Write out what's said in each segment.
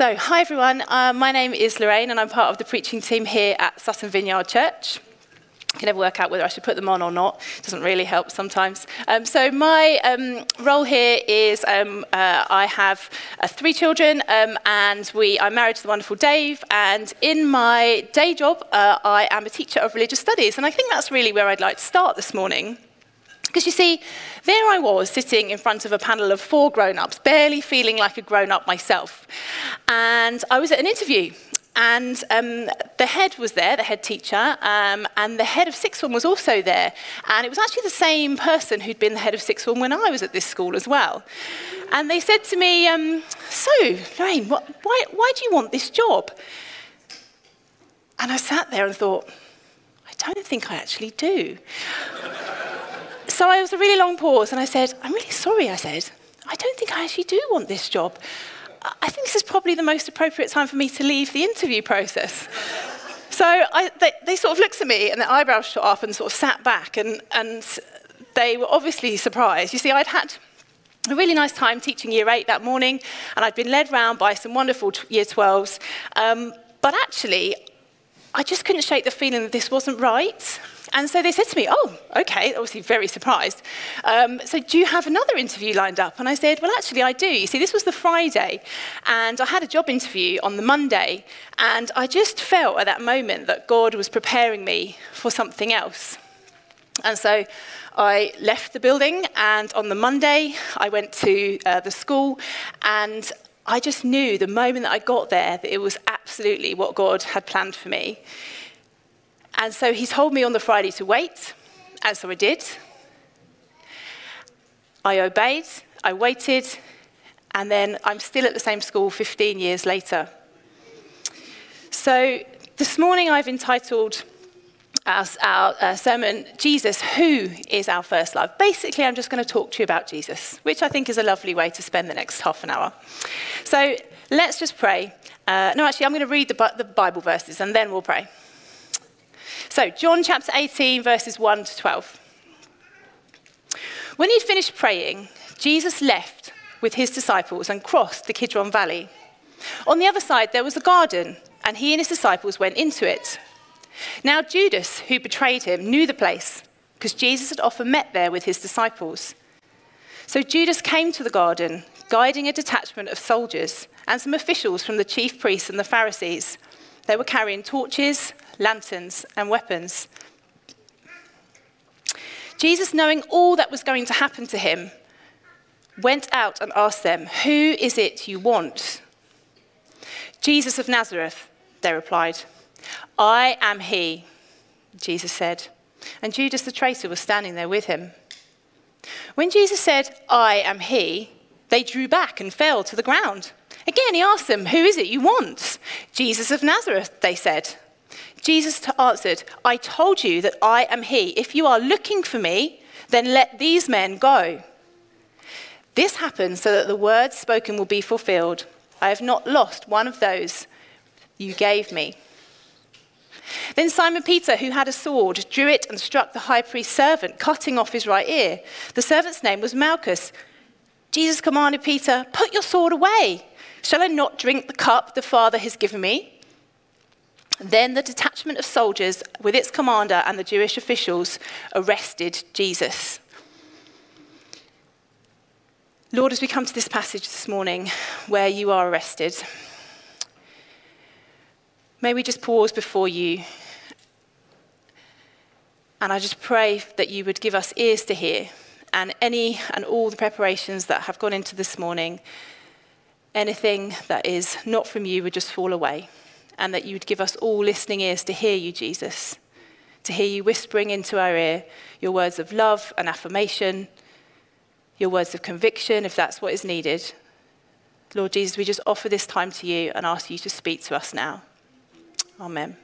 So, hi everyone. Uh, my name is Lorraine, and I'm part of the preaching team here at Sutton Vineyard Church. I can never work out whether I should put them on or not. It doesn't really help sometimes. Um, so my um, role here is um, uh, I have uh, three children, um, and we I'm married to the wonderful Dave. And in my day job, uh, I am a teacher of religious studies, and I think that's really where I'd like to start this morning. Because you see, there I was sitting in front of a panel of four grown ups, barely feeling like a grown up myself. And I was at an interview. And um, the head was there, the head teacher, um, and the head of sixth form was also there. And it was actually the same person who'd been the head of sixth form when I was at this school as well. And they said to me, um, So, Lorraine, what, why, why do you want this job? And I sat there and thought, I don't think I actually do. So I was a really long pause and I said, I'm really sorry, I said. I don't think I actually do want this job. I think this is probably the most appropriate time for me to leave the interview process. so I, they, they, sort of looked at me and their eyebrows shot up and sort of sat back and, and they were obviously surprised. You see, I'd had a really nice time teaching year eight that morning and I'd been led round by some wonderful t- year 12s. Um, but actually, I just couldn't shake the feeling that this wasn't right. And so they said to me, Oh, okay, obviously very surprised. Um, so, do you have another interview lined up? And I said, Well, actually, I do. You see, this was the Friday, and I had a job interview on the Monday, and I just felt at that moment that God was preparing me for something else. And so I left the building, and on the Monday, I went to uh, the school, and I just knew the moment that I got there that it was absolutely what God had planned for me. And so he told me on the Friday to wait, and so I did. I obeyed, I waited, and then I'm still at the same school 15 years later. So this morning I've entitled our, our uh, sermon, Jesus, Who is Our First Love? Basically, I'm just going to talk to you about Jesus, which I think is a lovely way to spend the next half an hour. So let's just pray. Uh, no, actually, I'm going to read the, the Bible verses and then we'll pray. So, John chapter 18, verses 1 to 12. When he'd finished praying, Jesus left with his disciples and crossed the Kidron Valley. On the other side, there was a garden, and he and his disciples went into it. Now, Judas, who betrayed him, knew the place because Jesus had often met there with his disciples. So Judas came to the garden, guiding a detachment of soldiers and some officials from the chief priests and the Pharisees. They were carrying torches, lanterns, and weapons. Jesus, knowing all that was going to happen to him, went out and asked them, Who is it you want? Jesus of Nazareth, they replied. I am he, Jesus said. And Judas the traitor was standing there with him. When Jesus said, I am he, they drew back and fell to the ground. Again, he asked them, Who is it you want? Jesus of Nazareth, they said. Jesus answered, I told you that I am he. If you are looking for me, then let these men go. This happened so that the words spoken will be fulfilled. I have not lost one of those you gave me. Then Simon Peter, who had a sword, drew it and struck the high priest's servant, cutting off his right ear. The servant's name was Malchus. Jesus commanded Peter, Put your sword away. Shall I not drink the cup the Father has given me? Then the detachment of soldiers, with its commander and the Jewish officials, arrested Jesus. Lord, as we come to this passage this morning where you are arrested, may we just pause before you. And I just pray that you would give us ears to hear and any and all the preparations that have gone into this morning, anything that is not from you would just fall away and that you would give us all listening ears to hear you, Jesus, to hear you whispering into our ear your words of love and affirmation, your words of conviction, if that's what is needed. Lord Jesus, we just offer this time to you and ask you to speak to us now. Amen.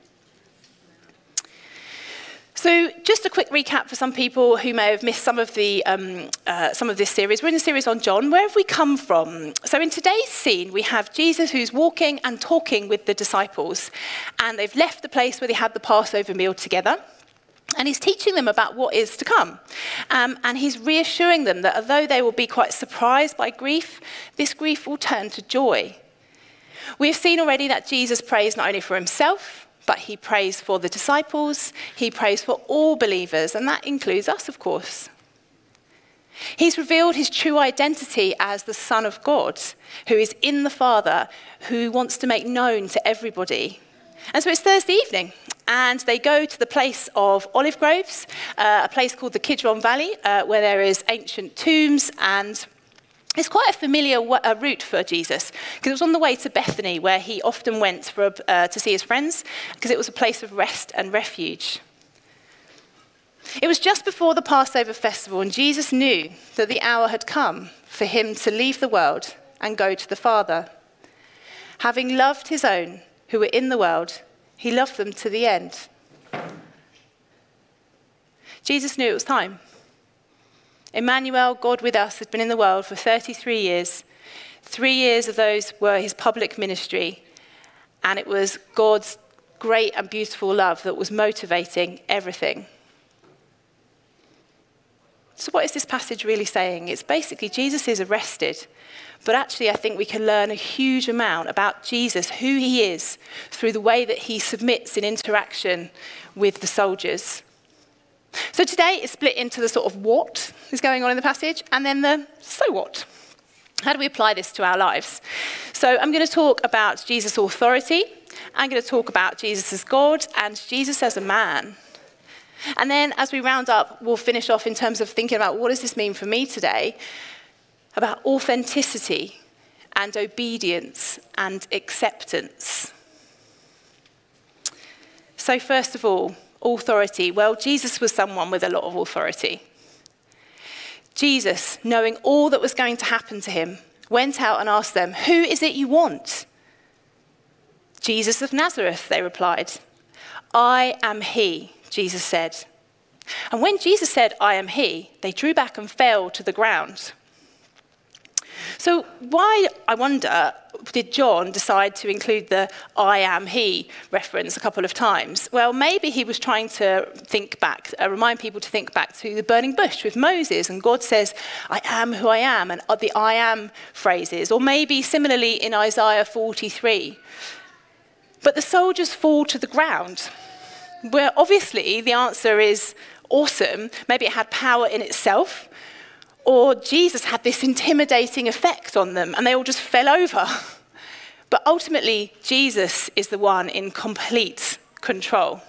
So, just a quick recap for some people who may have missed some of, the, um, uh, some of this series. We're in a series on John. Where have we come from? So, in today's scene, we have Jesus who's walking and talking with the disciples, and they've left the place where they had the Passover meal together. And he's teaching them about what is to come. Um, and he's reassuring them that although they will be quite surprised by grief, this grief will turn to joy. We have seen already that Jesus prays not only for himself, but he prays for the disciples, he prays for all believers, and that includes us, of course. He's revealed his true identity as the Son of God, who is in the Father, who wants to make known to everybody. And so it's Thursday evening, and they go to the place of olive groves, uh, a place called the Kidron Valley, uh, where there is ancient tombs and it's quite a familiar uh, route for Jesus because it was on the way to Bethany where he often went for, uh, to see his friends because it was a place of rest and refuge. It was just before the Passover festival, and Jesus knew that the hour had come for him to leave the world and go to the Father. Having loved his own who were in the world, he loved them to the end. Jesus knew it was time. Emmanuel, God with us, had been in the world for 33 years. Three years of those were his public ministry, and it was God's great and beautiful love that was motivating everything. So, what is this passage really saying? It's basically Jesus is arrested, but actually, I think we can learn a huge amount about Jesus, who he is, through the way that he submits in interaction with the soldiers. So today is split into the sort of what is going on in the passage and then the so what. How do we apply this to our lives? So I'm going to talk about Jesus' authority, I'm going to talk about Jesus as God and Jesus as a man. And then as we round up, we'll finish off in terms of thinking about what does this mean for me today? About authenticity and obedience and acceptance. So, first of all, authority? Well, Jesus was someone with a lot of authority. Jesus, knowing all that was going to happen to him, went out and asked them, Who is it you want? Jesus of Nazareth, they replied. I am he, Jesus said. And when Jesus said, I am he, they drew back and fell to the ground. So, why, I wonder, did John decide to include the I am he reference a couple of times? Well, maybe he was trying to think back, uh, remind people to think back to the burning bush with Moses, and God says, I am who I am, and the I am phrases. Or maybe similarly in Isaiah 43. But the soldiers fall to the ground. Where obviously the answer is awesome. Maybe it had power in itself or Jesus had this intimidating effect on them and they all just fell over. But ultimately, Jesus is the one in complete control.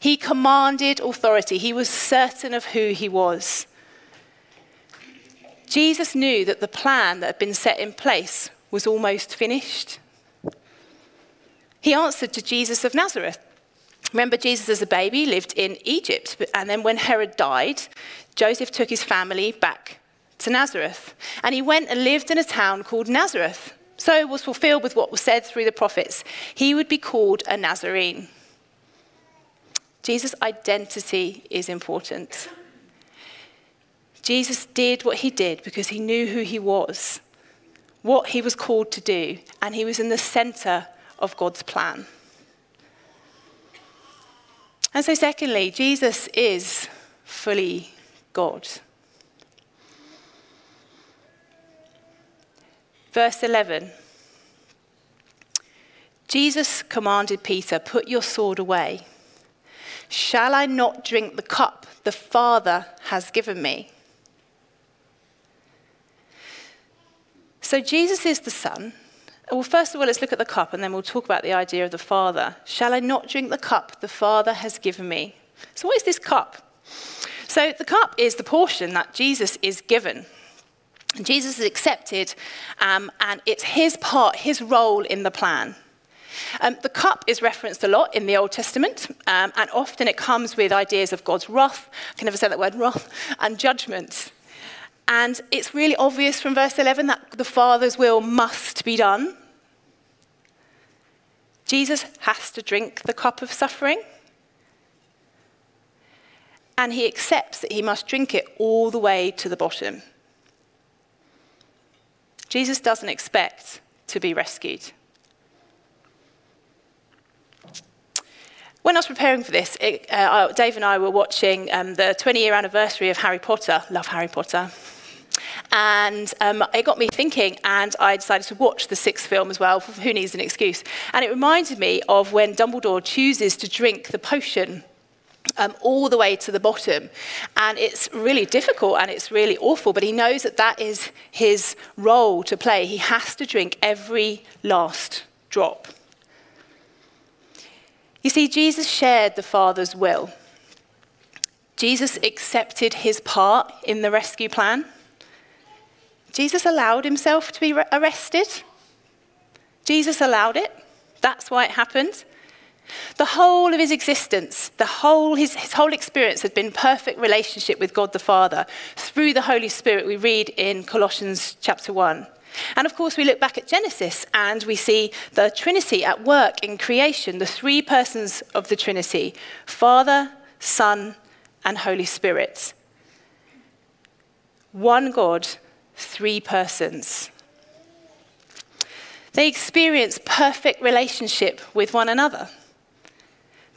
He commanded authority, he was certain of who he was. Jesus knew that the plan that had been set in place was almost finished. He answered to Jesus of Nazareth. Remember, Jesus as a baby lived in Egypt, and then when Herod died, Joseph took his family back to Nazareth. And he went and lived in a town called Nazareth. So it was fulfilled with what was said through the prophets. He would be called a Nazarene. Jesus' identity is important. Jesus did what he did because he knew who he was, what he was called to do, and he was in the center of God's plan. And so, secondly, Jesus is fully God. Verse 11 Jesus commanded Peter, Put your sword away. Shall I not drink the cup the Father has given me? So, Jesus is the Son. Well, first of all, let's look at the cup and then we'll talk about the idea of the Father. Shall I not drink the cup the Father has given me? So, what is this cup? So, the cup is the portion that Jesus is given. Jesus is accepted, um, and it's his part, his role in the plan. Um, the cup is referenced a lot in the Old Testament, um, and often it comes with ideas of God's wrath. I can never say that word, wrath, and judgment. And it's really obvious from verse 11 that the Father's will must be done. Jesus has to drink the cup of suffering. And he accepts that he must drink it all the way to the bottom. Jesus doesn't expect to be rescued. When I was preparing for this, it, uh, Dave and I were watching um, the 20 year anniversary of Harry Potter. Love Harry Potter. And um, it got me thinking, and I decided to watch the sixth film as well. Who needs an excuse? And it reminded me of when Dumbledore chooses to drink the potion um, all the way to the bottom. And it's really difficult and it's really awful, but he knows that that is his role to play. He has to drink every last drop. You see, Jesus shared the Father's will. Jesus accepted his part in the rescue plan. Jesus allowed himself to be arrested. Jesus allowed it. That's why it happened. The whole of his existence, the whole, his, his whole experience had been perfect relationship with God the Father. Through the Holy Spirit, we read in Colossians chapter 1. And of course, we look back at Genesis and we see the Trinity at work in creation, the three persons of the Trinity Father, Son, and Holy Spirit. One God, three persons. They experience perfect relationship with one another.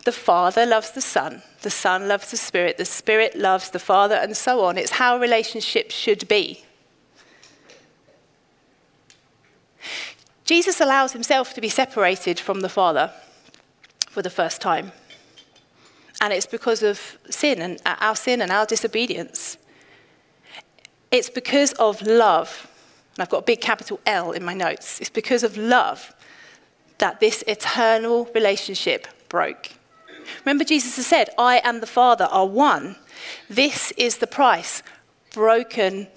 The Father loves the Son, the Son loves the Spirit, the Spirit loves the Father, and so on. It's how relationships should be. Jesus allows himself to be separated from the Father for the first time. And it's because of sin and our sin and our disobedience. It's because of love. And I've got a big capital L in my notes. It's because of love that this eternal relationship broke. Remember, Jesus has said, I and the Father are one. This is the price broken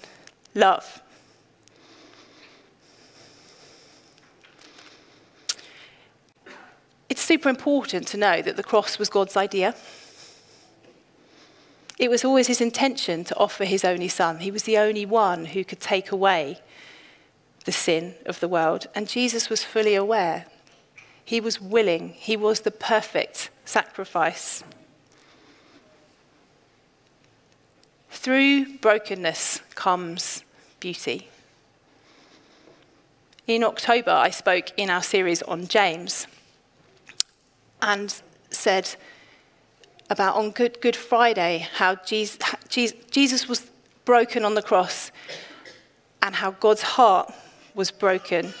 love. It's super important to know that the cross was God's idea. It was always his intention to offer his only son. He was the only one who could take away the sin of the world. And Jesus was fully aware. He was willing. He was the perfect sacrifice. Through brokenness comes beauty. In October, I spoke in our series on James and said about on Good, Good Friday how Jesus, Jesus was broken on the cross and how God's heart was broken.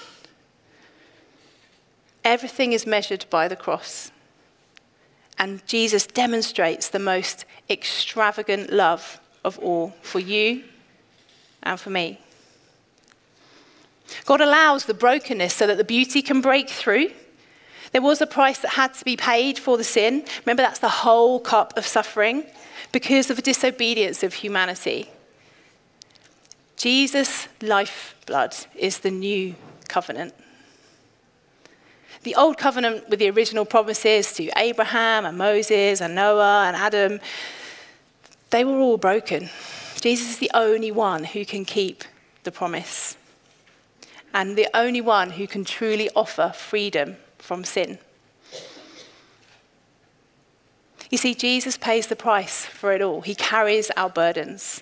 Everything is measured by the cross. And Jesus demonstrates the most extravagant love of all for you and for me. God allows the brokenness so that the beauty can break through. There was a price that had to be paid for the sin. Remember, that's the whole cup of suffering because of the disobedience of humanity. Jesus' lifeblood is the new covenant. The old covenant with the original promises to Abraham and Moses and Noah and Adam, they were all broken. Jesus is the only one who can keep the promise and the only one who can truly offer freedom from sin. You see, Jesus pays the price for it all. He carries our burdens.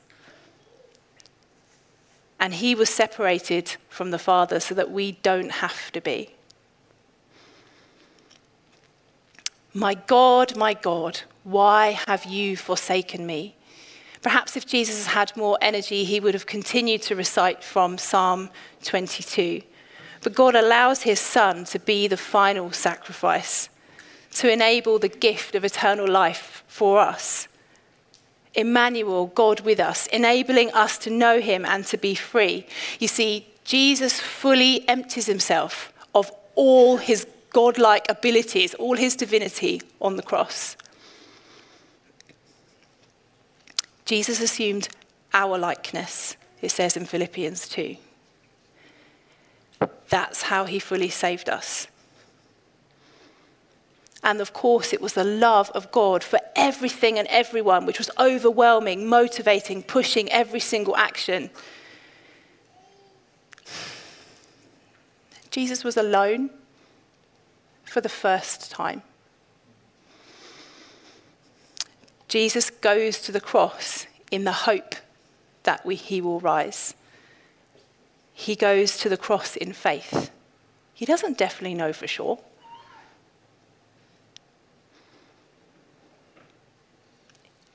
And he was separated from the Father so that we don't have to be. My God, my God, why have you forsaken me? Perhaps if Jesus had more energy, he would have continued to recite from Psalm 22. But God allows his Son to be the final sacrifice, to enable the gift of eternal life for us. Emmanuel, God with us, enabling us to know him and to be free. You see, Jesus fully empties himself of all his godlike abilities, all his divinity on the cross. Jesus assumed our likeness, it says in Philippians 2. That's how he fully saved us. And of course, it was the love of God for everything and everyone, which was overwhelming, motivating, pushing every single action. Jesus was alone for the first time. Jesus goes to the cross in the hope that we, he will rise. He goes to the cross in faith. He doesn't definitely know for sure.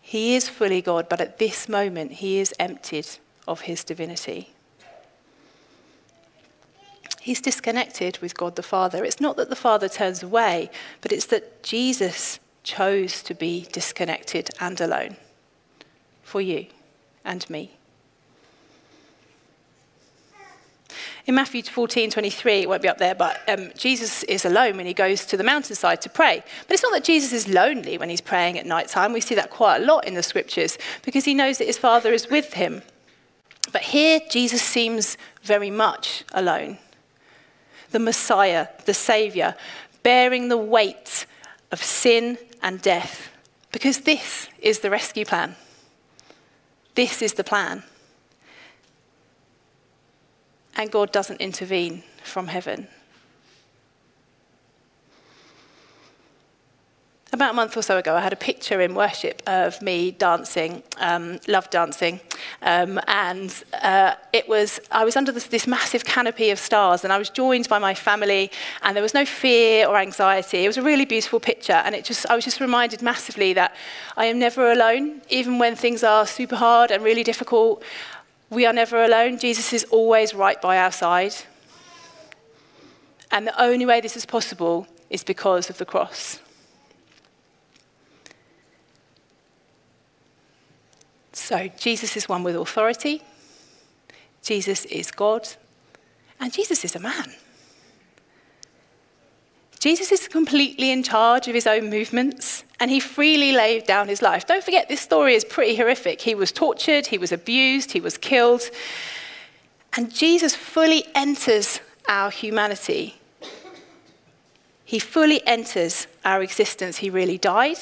He is fully God, but at this moment, he is emptied of his divinity. He's disconnected with God the Father. It's not that the Father turns away, but it's that Jesus chose to be disconnected and alone for you and me. In Matthew 14, 23, it won't be up there, but um, Jesus is alone when he goes to the mountainside to pray. But it's not that Jesus is lonely when he's praying at night time. We see that quite a lot in the scriptures because he knows that his Father is with him. But here, Jesus seems very much alone. The Messiah, the Saviour, bearing the weight of sin and death. Because this is the rescue plan. This is the plan and God doesn't intervene from heaven. About a month or so ago, I had a picture in worship of me dancing, um, love dancing, um, and uh, it was I was under this, this, massive canopy of stars, and I was joined by my family, and there was no fear or anxiety. It was a really beautiful picture, and it just I was just reminded massively that I am never alone, even when things are super hard and really difficult. We are never alone. Jesus is always right by our side. And the only way this is possible is because of the cross. So, Jesus is one with authority, Jesus is God, and Jesus is a man. Jesus is completely in charge of his own movements and he freely laid down his life. Don't forget, this story is pretty horrific. He was tortured, he was abused, he was killed. And Jesus fully enters our humanity. He fully enters our existence. He really died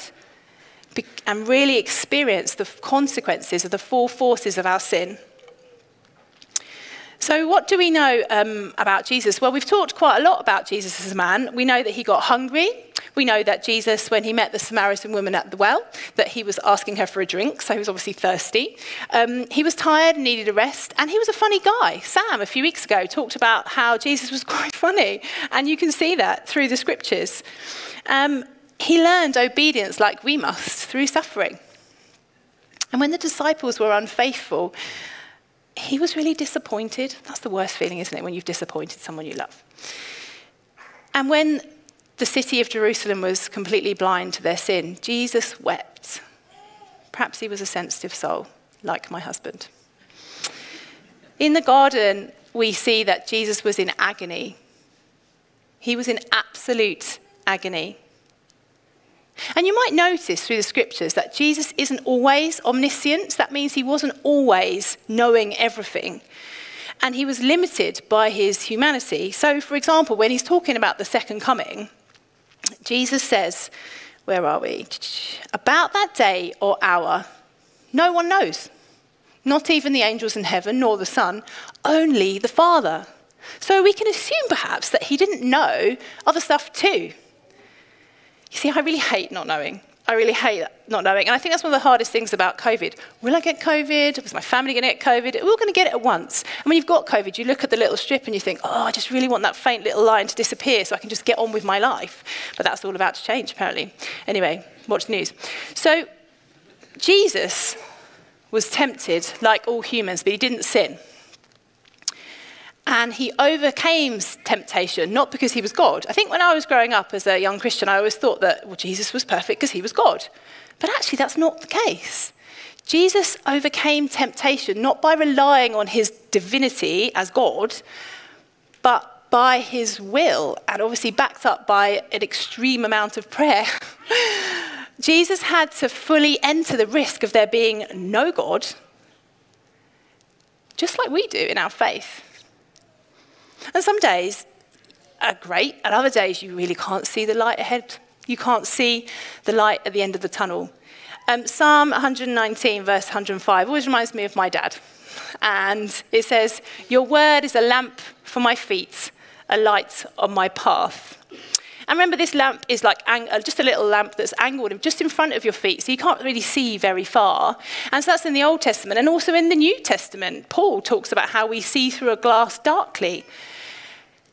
and really experienced the consequences of the four forces of our sin. So, what do we know um, about Jesus? Well, we've talked quite a lot about Jesus as a man. We know that he got hungry. We know that Jesus, when he met the Samaritan woman at the well, that he was asking her for a drink, so he was obviously thirsty. Um, he was tired and needed a rest, and he was a funny guy. Sam, a few weeks ago, talked about how Jesus was quite funny, and you can see that through the scriptures. Um, he learned obedience like we must through suffering. And when the disciples were unfaithful, he was really disappointed. That's the worst feeling, isn't it, when you've disappointed someone you love? And when the city of Jerusalem was completely blind to their sin, Jesus wept. Perhaps he was a sensitive soul, like my husband. In the garden, we see that Jesus was in agony. He was in absolute agony. And you might notice through the scriptures that Jesus isn't always omniscient. That means he wasn't always knowing everything. And he was limited by his humanity. So, for example, when he's talking about the second coming, Jesus says, Where are we? About that day or hour, no one knows. Not even the angels in heaven, nor the Son, only the Father. So we can assume perhaps that he didn't know other stuff too. You see, I really hate not knowing. I really hate not knowing. And I think that's one of the hardest things about COVID. Will I get COVID? Was my family going to get COVID? We're all going to get it at once. And when you've got COVID, you look at the little strip and you think, oh, I just really want that faint little line to disappear so I can just get on with my life. But that's all about to change, apparently. Anyway, watch the news. So, Jesus was tempted like all humans, but he didn't sin. And he overcame temptation, not because he was God. I think when I was growing up as a young Christian, I always thought that well, Jesus was perfect because he was God. But actually, that's not the case. Jesus overcame temptation not by relying on his divinity as God, but by his will, and obviously backed up by an extreme amount of prayer. Jesus had to fully enter the risk of there being no God, just like we do in our faith. And some days are great, and other days you really can't see the light ahead. You can't see the light at the end of the tunnel. Um, Psalm 119, verse 105, always reminds me of my dad. And it says, Your word is a lamp for my feet, a light on my path. And remember, this lamp is like ang- uh, just a little lamp that's angled just in front of your feet, so you can't really see very far. And so that's in the Old Testament. And also in the New Testament, Paul talks about how we see through a glass darkly.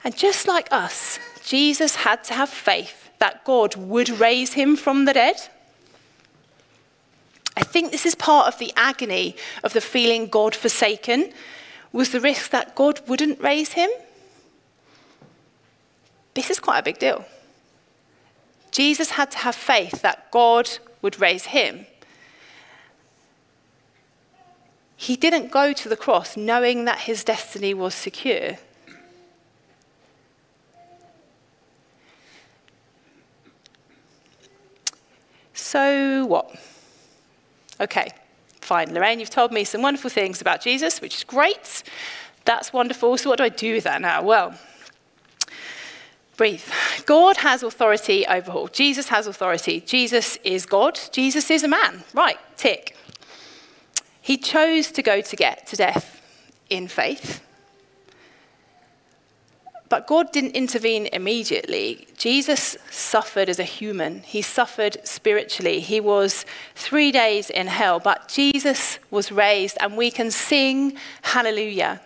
And just like us, Jesus had to have faith that God would raise him from the dead. I think this is part of the agony of the feeling God forsaken, was the risk that God wouldn't raise him. This is quite a big deal. Jesus had to have faith that God would raise him. He didn't go to the cross knowing that his destiny was secure. So what? Okay, fine. Lorraine, you've told me some wonderful things about Jesus, which is great. That's wonderful. So what do I do with that now? Well, Breathe. God has authority over all. Jesus has authority. Jesus is God. Jesus is a man. Right, tick. He chose to go to get to death in faith. But God didn't intervene immediately. Jesus suffered as a human. He suffered spiritually. He was three days in hell, but Jesus was raised, and we can sing hallelujah.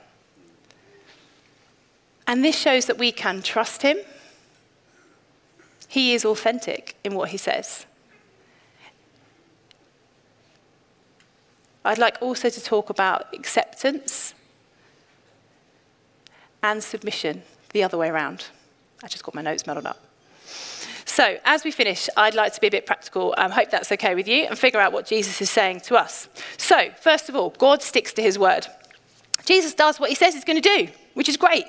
And this shows that we can trust him he is authentic in what he says. I'd like also to talk about acceptance and submission, the other way around. I just got my notes muddled up. So, as we finish, I'd like to be a bit practical. I um, hope that's okay with you and figure out what Jesus is saying to us. So, first of all, God sticks to his word. Jesus does what he says he's going to do, which is great.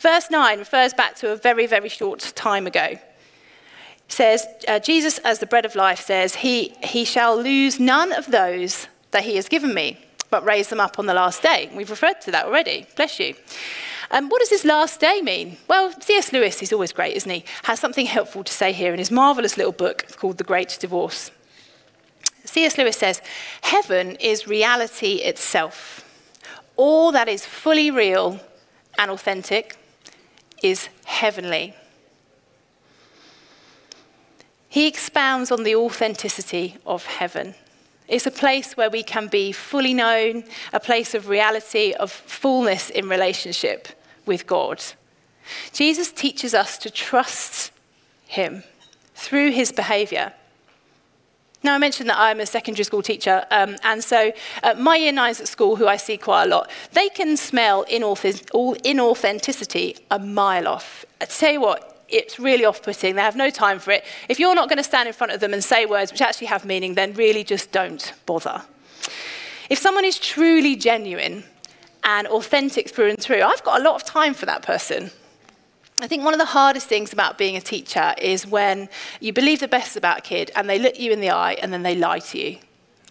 Verse 9 refers back to a very, very short time ago says, uh, Jesus, as the bread of life, says, he, he shall lose none of those that he has given me, but raise them up on the last day. We've referred to that already. Bless you. Um, what does this last day mean? Well, C.S. Lewis, he's always great, isn't he? Has something helpful to say here in his marvelous little book called The Great Divorce. C.S. Lewis says, Heaven is reality itself. All that is fully real and authentic is heavenly. He expounds on the authenticity of heaven. It's a place where we can be fully known, a place of reality, of fullness in relationship with God. Jesus teaches us to trust him through his behavior. Now, I mentioned that I'm a secondary school teacher, um, and so uh, my year nines at school, who I see quite a lot, they can smell all inauthenticity a mile off. I tell you what, it's really off putting. They have no time for it. If you're not going to stand in front of them and say words which actually have meaning, then really just don't bother. If someone is truly genuine and authentic through and through, I've got a lot of time for that person. I think one of the hardest things about being a teacher is when you believe the best about a kid and they look you in the eye and then they lie to you.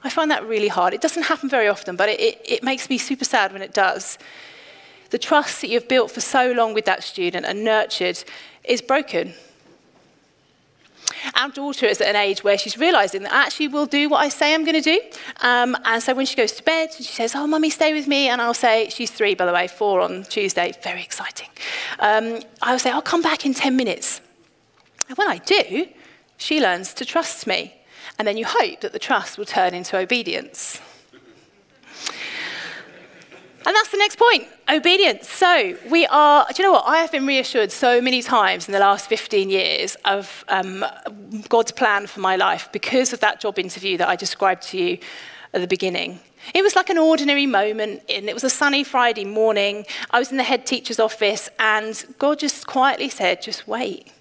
I find that really hard. It doesn't happen very often, but it, it, it makes me super sad when it does. The trust that you've built for so long with that student and nurtured is broken. Our daughter is at an age where she's realizing that actually will do what I say I'm going to do. Um, and so when she goes to bed, she says, Oh, mummy, stay with me. And I'll say, She's three, by the way, four on Tuesday. Very exciting. Um, I'll say, I'll come back in 10 minutes. And when I do, she learns to trust me. And then you hope that the trust will turn into obedience. And that's the next point obedience. So, we are, do you know what? I have been reassured so many times in the last 15 years of um, God's plan for my life because of that job interview that I described to you at the beginning. It was like an ordinary moment, and it was a sunny Friday morning. I was in the head teacher's office, and God just quietly said, Just wait.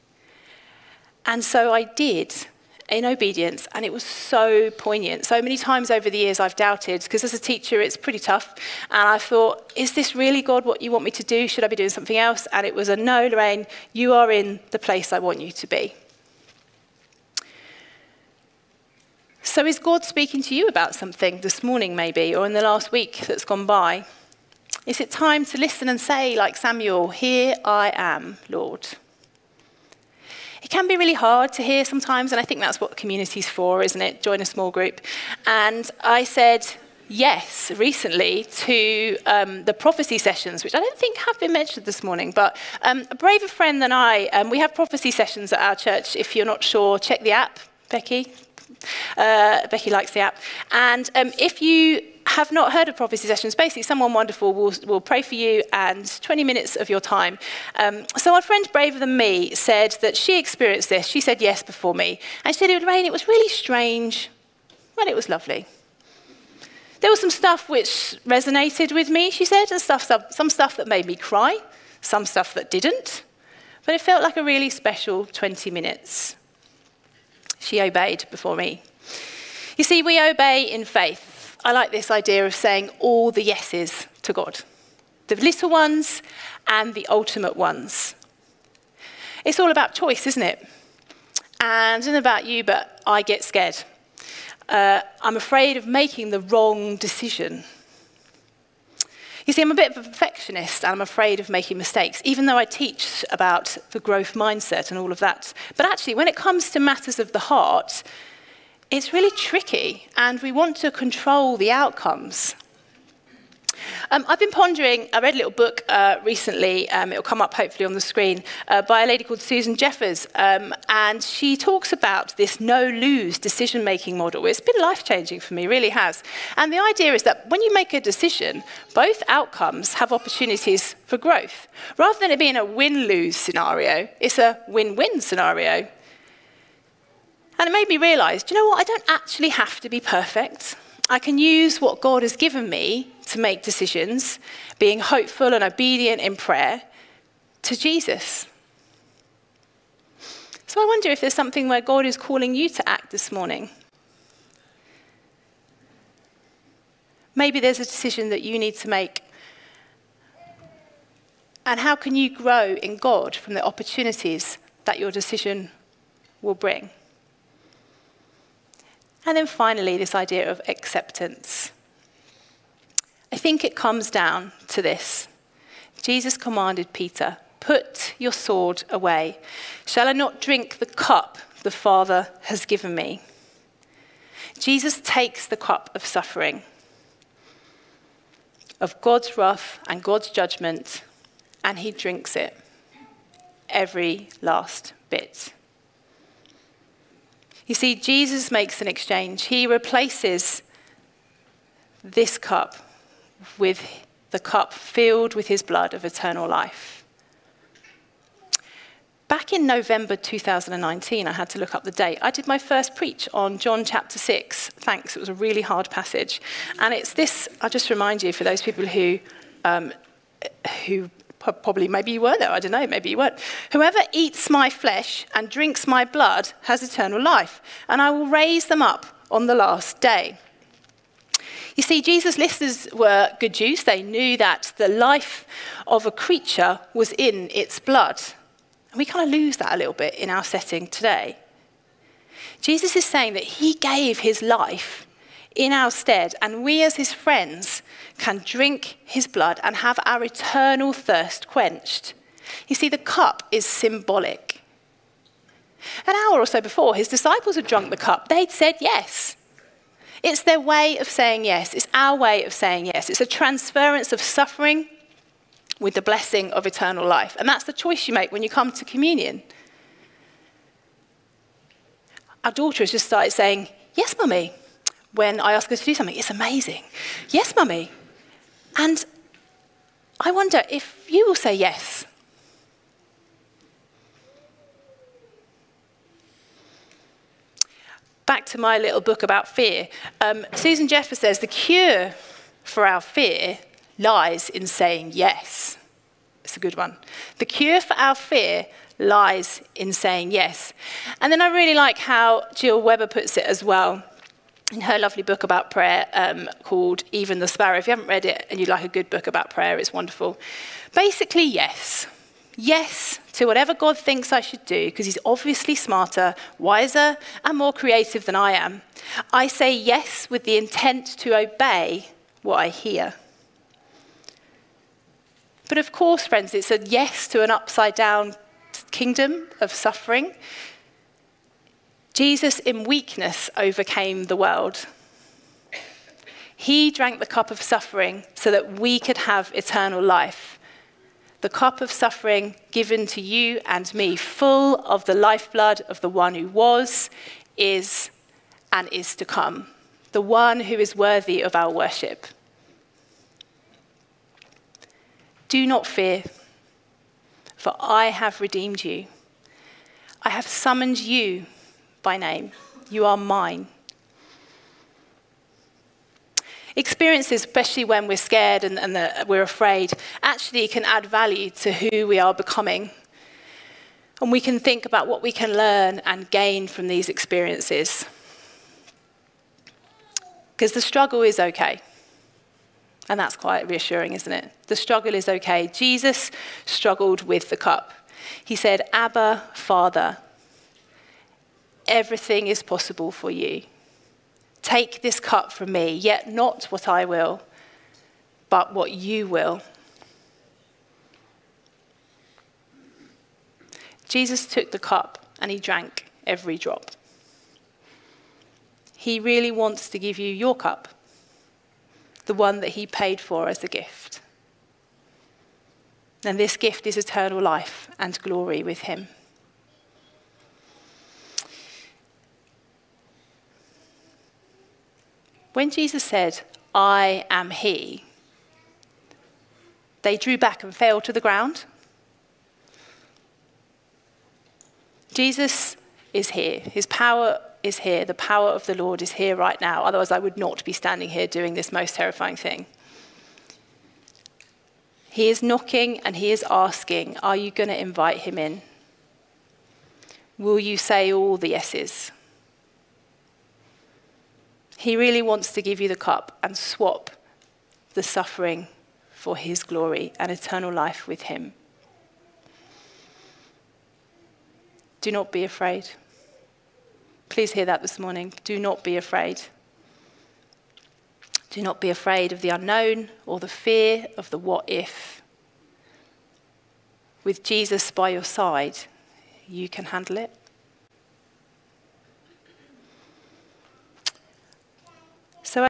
And so I did in obedience, and it was so poignant. So many times over the years I've doubted, because as a teacher it's pretty tough, and I thought, is this really God what you want me to do? Should I be doing something else? And it was a no, Lorraine, you are in the place I want you to be. So is God speaking to you about something this morning, maybe, or in the last week that's gone by? Is it time to listen and say, like Samuel, Here I am, Lord? It can be really hard to hear sometimes, and I think that's what community's for, isn't it? Join a small group. And I said yes recently to um, the prophecy sessions, which I don't think have been mentioned this morning, but um, a braver friend than I, um, we have prophecy sessions at our church. If you're not sure, check the app, Becky. Uh, Becky likes the app. And um, if you have not heard of prophecy sessions, basically someone wonderful will, will pray for you and 20 minutes of your time. Um, so our friend braver than me said that she experienced this. She said yes before me. And she said it would rain. It was really strange. Well, it was lovely. There was some stuff which resonated with me, she said, and stuff, some, some stuff that made me cry, some stuff that didn't. But it felt like a really special 20 minutes. She obeyed before me. You see, we obey in faith. I like this idea of saying all the yeses to God the little ones and the ultimate ones. It's all about choice, isn't it? And I don't know about you, but I get scared. Uh, I'm afraid of making the wrong decision. You see, I'm a bit of a perfectionist and I'm afraid of making mistakes, even though I teach about the growth mindset and all of that. But actually, when it comes to matters of the heart, it's really tricky and we want to control the outcomes. Um, I've been pondering, I read a little book uh, recently, um, it'll come up hopefully on the screen, uh, by a lady called Susan Jeffers. Um, and she talks about this no lose decision making model. It's been life changing for me, really has. And the idea is that when you make a decision, both outcomes have opportunities for growth. Rather than it being a win lose scenario, it's a win win scenario. And it made me realize, do you know what? I don't actually have to be perfect. I can use what God has given me to make decisions, being hopeful and obedient in prayer to Jesus. So I wonder if there's something where God is calling you to act this morning. Maybe there's a decision that you need to make. And how can you grow in God from the opportunities that your decision will bring? And then finally, this idea of acceptance. I think it comes down to this. Jesus commanded Peter, Put your sword away. Shall I not drink the cup the Father has given me? Jesus takes the cup of suffering, of God's wrath and God's judgment, and he drinks it. Every last bit. You see, Jesus makes an exchange. He replaces this cup with the cup filled with his blood of eternal life. Back in November 2019, I had to look up the date. I did my first preach on John chapter 6. Thanks, it was a really hard passage. And it's this, I'll just remind you for those people who, um, who probably, maybe you were there, I don't know, maybe you weren't. Whoever eats my flesh and drinks my blood has eternal life, and I will raise them up on the last day. You see, Jesus' listeners were good Jews. They knew that the life of a creature was in its blood. And we kind of lose that a little bit in our setting today. Jesus is saying that he gave his life in our stead, and we as his friends can drink his blood and have our eternal thirst quenched. You see, the cup is symbolic. An hour or so before, his disciples had drunk the cup. They'd said yes. It's their way of saying yes. It's our way of saying yes. It's a transference of suffering with the blessing of eternal life. And that's the choice you make when you come to communion. Our daughter has just started saying, Yes, mummy when I ask her to do something. It's amazing. Yes, mummy. And I wonder if you will say yes. Back to my little book about fear. Um, Susan Jeffers says the cure for our fear lies in saying yes. It's a good one. The cure for our fear lies in saying yes. And then I really like how Jill Weber puts it as well in her lovely book about prayer um, called Even the Sparrow. If you haven't read it and you'd like a good book about prayer, it's wonderful. Basically, yes. Yes to whatever God thinks I should do, because He's obviously smarter, wiser, and more creative than I am. I say yes with the intent to obey what I hear. But of course, friends, it's a yes to an upside down kingdom of suffering. Jesus, in weakness, overcame the world. He drank the cup of suffering so that we could have eternal life. The cup of suffering given to you and me, full of the lifeblood of the one who was, is, and is to come, the one who is worthy of our worship. Do not fear, for I have redeemed you. I have summoned you by name. You are mine. Experiences, especially when we're scared and, and the, we're afraid, actually can add value to who we are becoming. And we can think about what we can learn and gain from these experiences. Because the struggle is okay. And that's quite reassuring, isn't it? The struggle is okay. Jesus struggled with the cup. He said, Abba, Father, everything is possible for you. Take this cup from me, yet not what I will, but what you will. Jesus took the cup and he drank every drop. He really wants to give you your cup, the one that he paid for as a gift. And this gift is eternal life and glory with him. When Jesus said, I am He, they drew back and fell to the ground. Jesus is here. His power is here. The power of the Lord is here right now. Otherwise, I would not be standing here doing this most terrifying thing. He is knocking and he is asking, Are you going to invite him in? Will you say all the yeses? He really wants to give you the cup and swap the suffering for his glory and eternal life with him. Do not be afraid. Please hear that this morning. Do not be afraid. Do not be afraid of the unknown or the fear of the what if. With Jesus by your side, you can handle it.